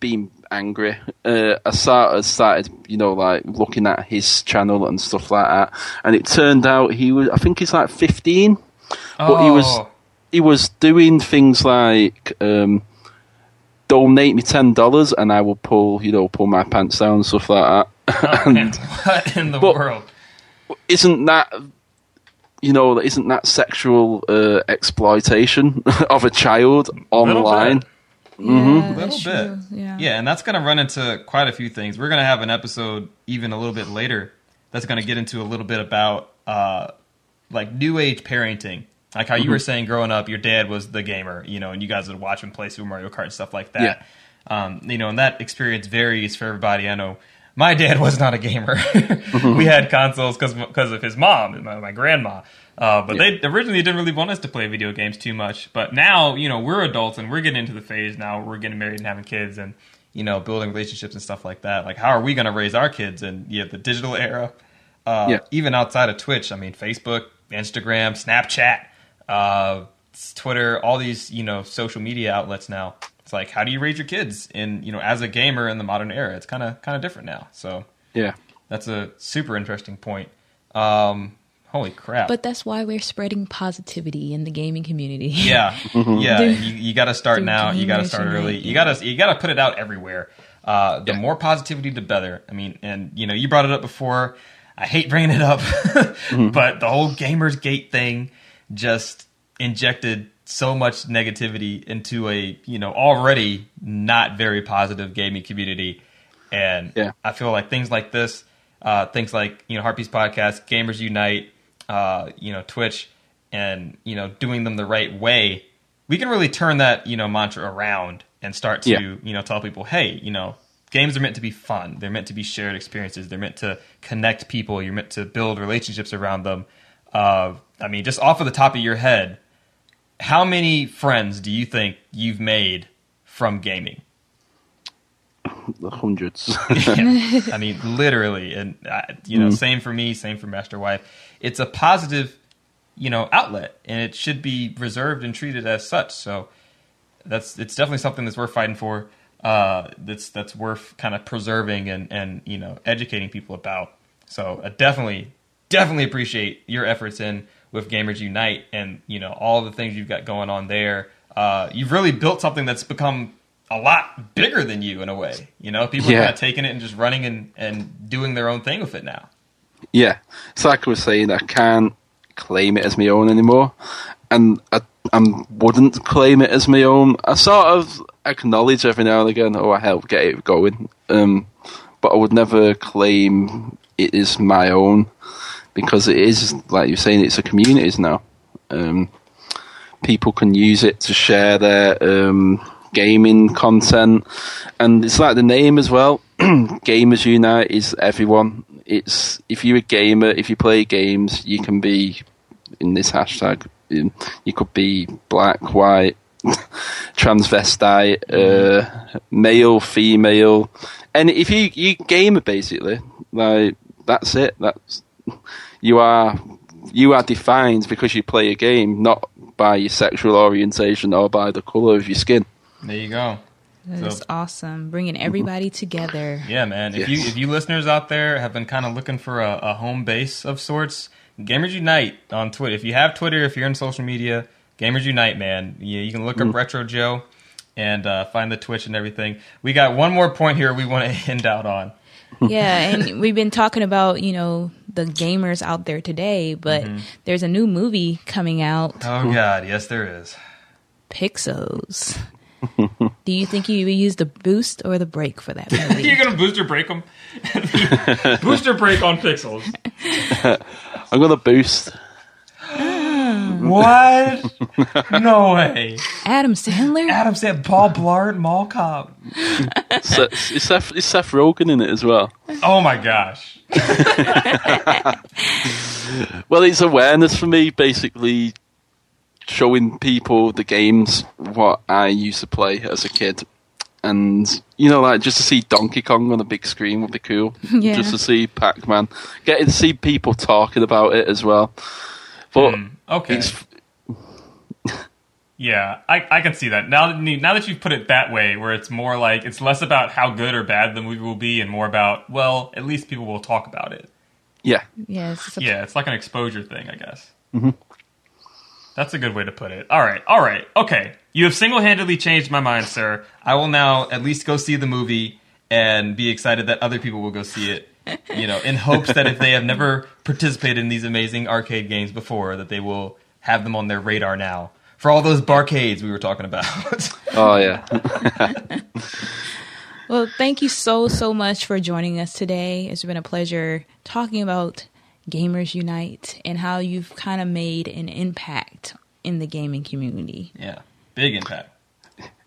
being angry, uh, I sort of started, you know, like looking at his channel and stuff like that. And it turned out he was, I think he's like 15, but he was Oh. He was doing things like um, donate me ten dollars and I will pull, you know, pull my pants down and stuff like that. And and what in the But- world? isn't that you know isn't that sexual uh, exploitation of a child online bit. Yeah, Little that's bit. Yeah. Yeah, and that's going to run into quite a few things. We're going to have an episode even a little bit later that's going to get into a little bit about uh, like new age parenting. Like how you were saying growing up, your dad was the gamer, you know, and you guys would watch him play Super Mario Kart and stuff like that. Um, you know, and that experience varies for everybody. I know my dad was not a gamer. we had consoles because of his mom, my, my grandma. Uh, but they originally didn't really want us to play video games too much. But now, you know, we're adults and we're getting into the phase now. We're getting married and having kids and, you know, building relationships and stuff like that. Like, how are we going to raise our kids in yeah, the digital era? Uh, Yeah. Even outside of Twitch, I mean, Facebook, Instagram, Snapchat, uh, Twitter, all these, you know, social media outlets now. It's like, how do you raise your kids in, you know, as a gamer in the modern era? It's kind of kind of different now. So yeah that's a super interesting point. Um, holy crap! But that's why we're spreading positivity in the gaming community. yeah, yeah, Through- you, you got to start now. You got to start early. You got to you got to put it out everywhere. Uh, the more positivity, the better. I mean, and you know, you brought it up before. I hate bringing it up, but the whole gamers gate thing just injected so much negativity into a you know already not very positive gaming community, and Yeah. I feel like things like this, uh, things like you know Heart Piece podcast, Gamers Unite, uh, you know Twitch, and you know doing them the right way, we can really turn that you know mantra around and start to Yeah. you know tell people, hey, you know games are meant to be fun. They're meant to be shared experiences. They're meant to connect people. You're meant to build relationships around them. Uh, I mean, just off of the top of your head, how many friends do you think you've made from gaming? The hundreds. I mean, literally, and uh, you know, same for me, same for Master Wife. It's a positive, you know, outlet, and it should be reserved and treated as such. So that's it's definitely something that's worth fighting for. Uh, that's that's worth kind of preserving and and you know educating people about. So I definitely definitely appreciate your efforts in with Gamers Unite and you know all the things you've got going on there. Uh, you've really built something that's become a lot bigger than you in a way. You know, people are Yeah. kind of taking it and just running and, and doing their own thing with it now. yeah, it's like I was saying. I can't claim it as my own anymore, and I, I wouldn't claim it as my own. I sort of acknowledge every now and again, "Oh, I helped get it going," um, but I would never claim it is my own because it is, like you're saying, it's a community's now. Um, people can use it to share their um, gaming content, and it's like the name as well. Gamers Unite is everyone. It's if you're a gamer, if you play games, you can be in this hashtag. um, You could be black, white, transvestite, uh, male, female, and if you you gamer basically, like that's it. That's you are you are defined because you play a game, not by your sexual orientation or by the color of your skin. There you go. That's So- awesome. Bringing everybody together. Yeah, man. If Yes. you if you listeners out there have been kind of looking for a, a home base of sorts, Gamers Unite on Twitter. If you have Twitter, if you're in social media, Gamers Unite, man. You, you can look up Retro Joe and uh, find the Twitch and everything. We got one more point here we want to end out on. yeah, and we've been talking about, you know, the gamers out there today, but mm-hmm. there's a new movie coming out, Oh God, yes, there is. Pixels. Do you think you use the boost or the brake for that movie? You're gonna boost or break them. boost or break on Pixels. I'm gonna boost. Mm. What? no way. Adam Sandler? Adam said Paul Blart Mall Cop. Seth, is, Seth, is Seth Rogen in it as well? Oh my gosh. Well, it's awareness for me, basically showing people the games what I used to play as a kid. And, you know, like just to see Donkey Kong on the big screen would be cool. Yeah. Just to see Pac Man. Getting to see people talking about it as well. But hmm. Okay. it's, Yeah, I, I can see that. Now that you- now that you've put it that way, where it's more like it's less about how good or bad the movie will be, and more about well, at least people will talk about it. yeah. Yes. it's a- Yeah, it's like an exposure thing, I guess. Mm-hmm. That's a good way to put it. All right, all right, okay. You have single-handedly changed my mind, sir. I will now at least go see the movie and be excited that other people will go see it. You know, in hopes that if they have never participated in these amazing arcade games before, that they will have them on their radar now. For all those barcades we were talking about. Oh, yeah. Well, thank you so, so much for joining us today. It's been a pleasure talking about Gamers Unite and how you've kind of made an impact in the gaming community. yeah, big impact.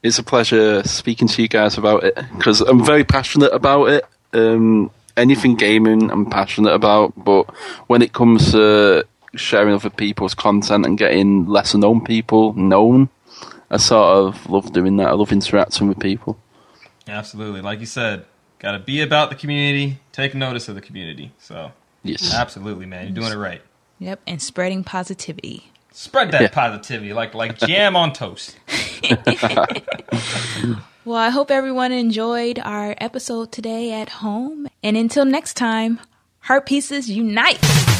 it's a pleasure speaking to you guys about it because I'm very passionate about it. Um, anything gaming, I'm passionate about, but when it comes to sharing other people's content and getting lesser known people known, I sort of love doing that. I love interacting with people. Absolutely. Like you said, got to be about the community, take notice of the community. So, Yes. absolutely, man. You're doing it right. Yep, and spreading positivity. Spread that Yeah. positivity like like jam on toast. Well, I hope everyone enjoyed our episode today at home. And until next time, Heart Pieces Unite!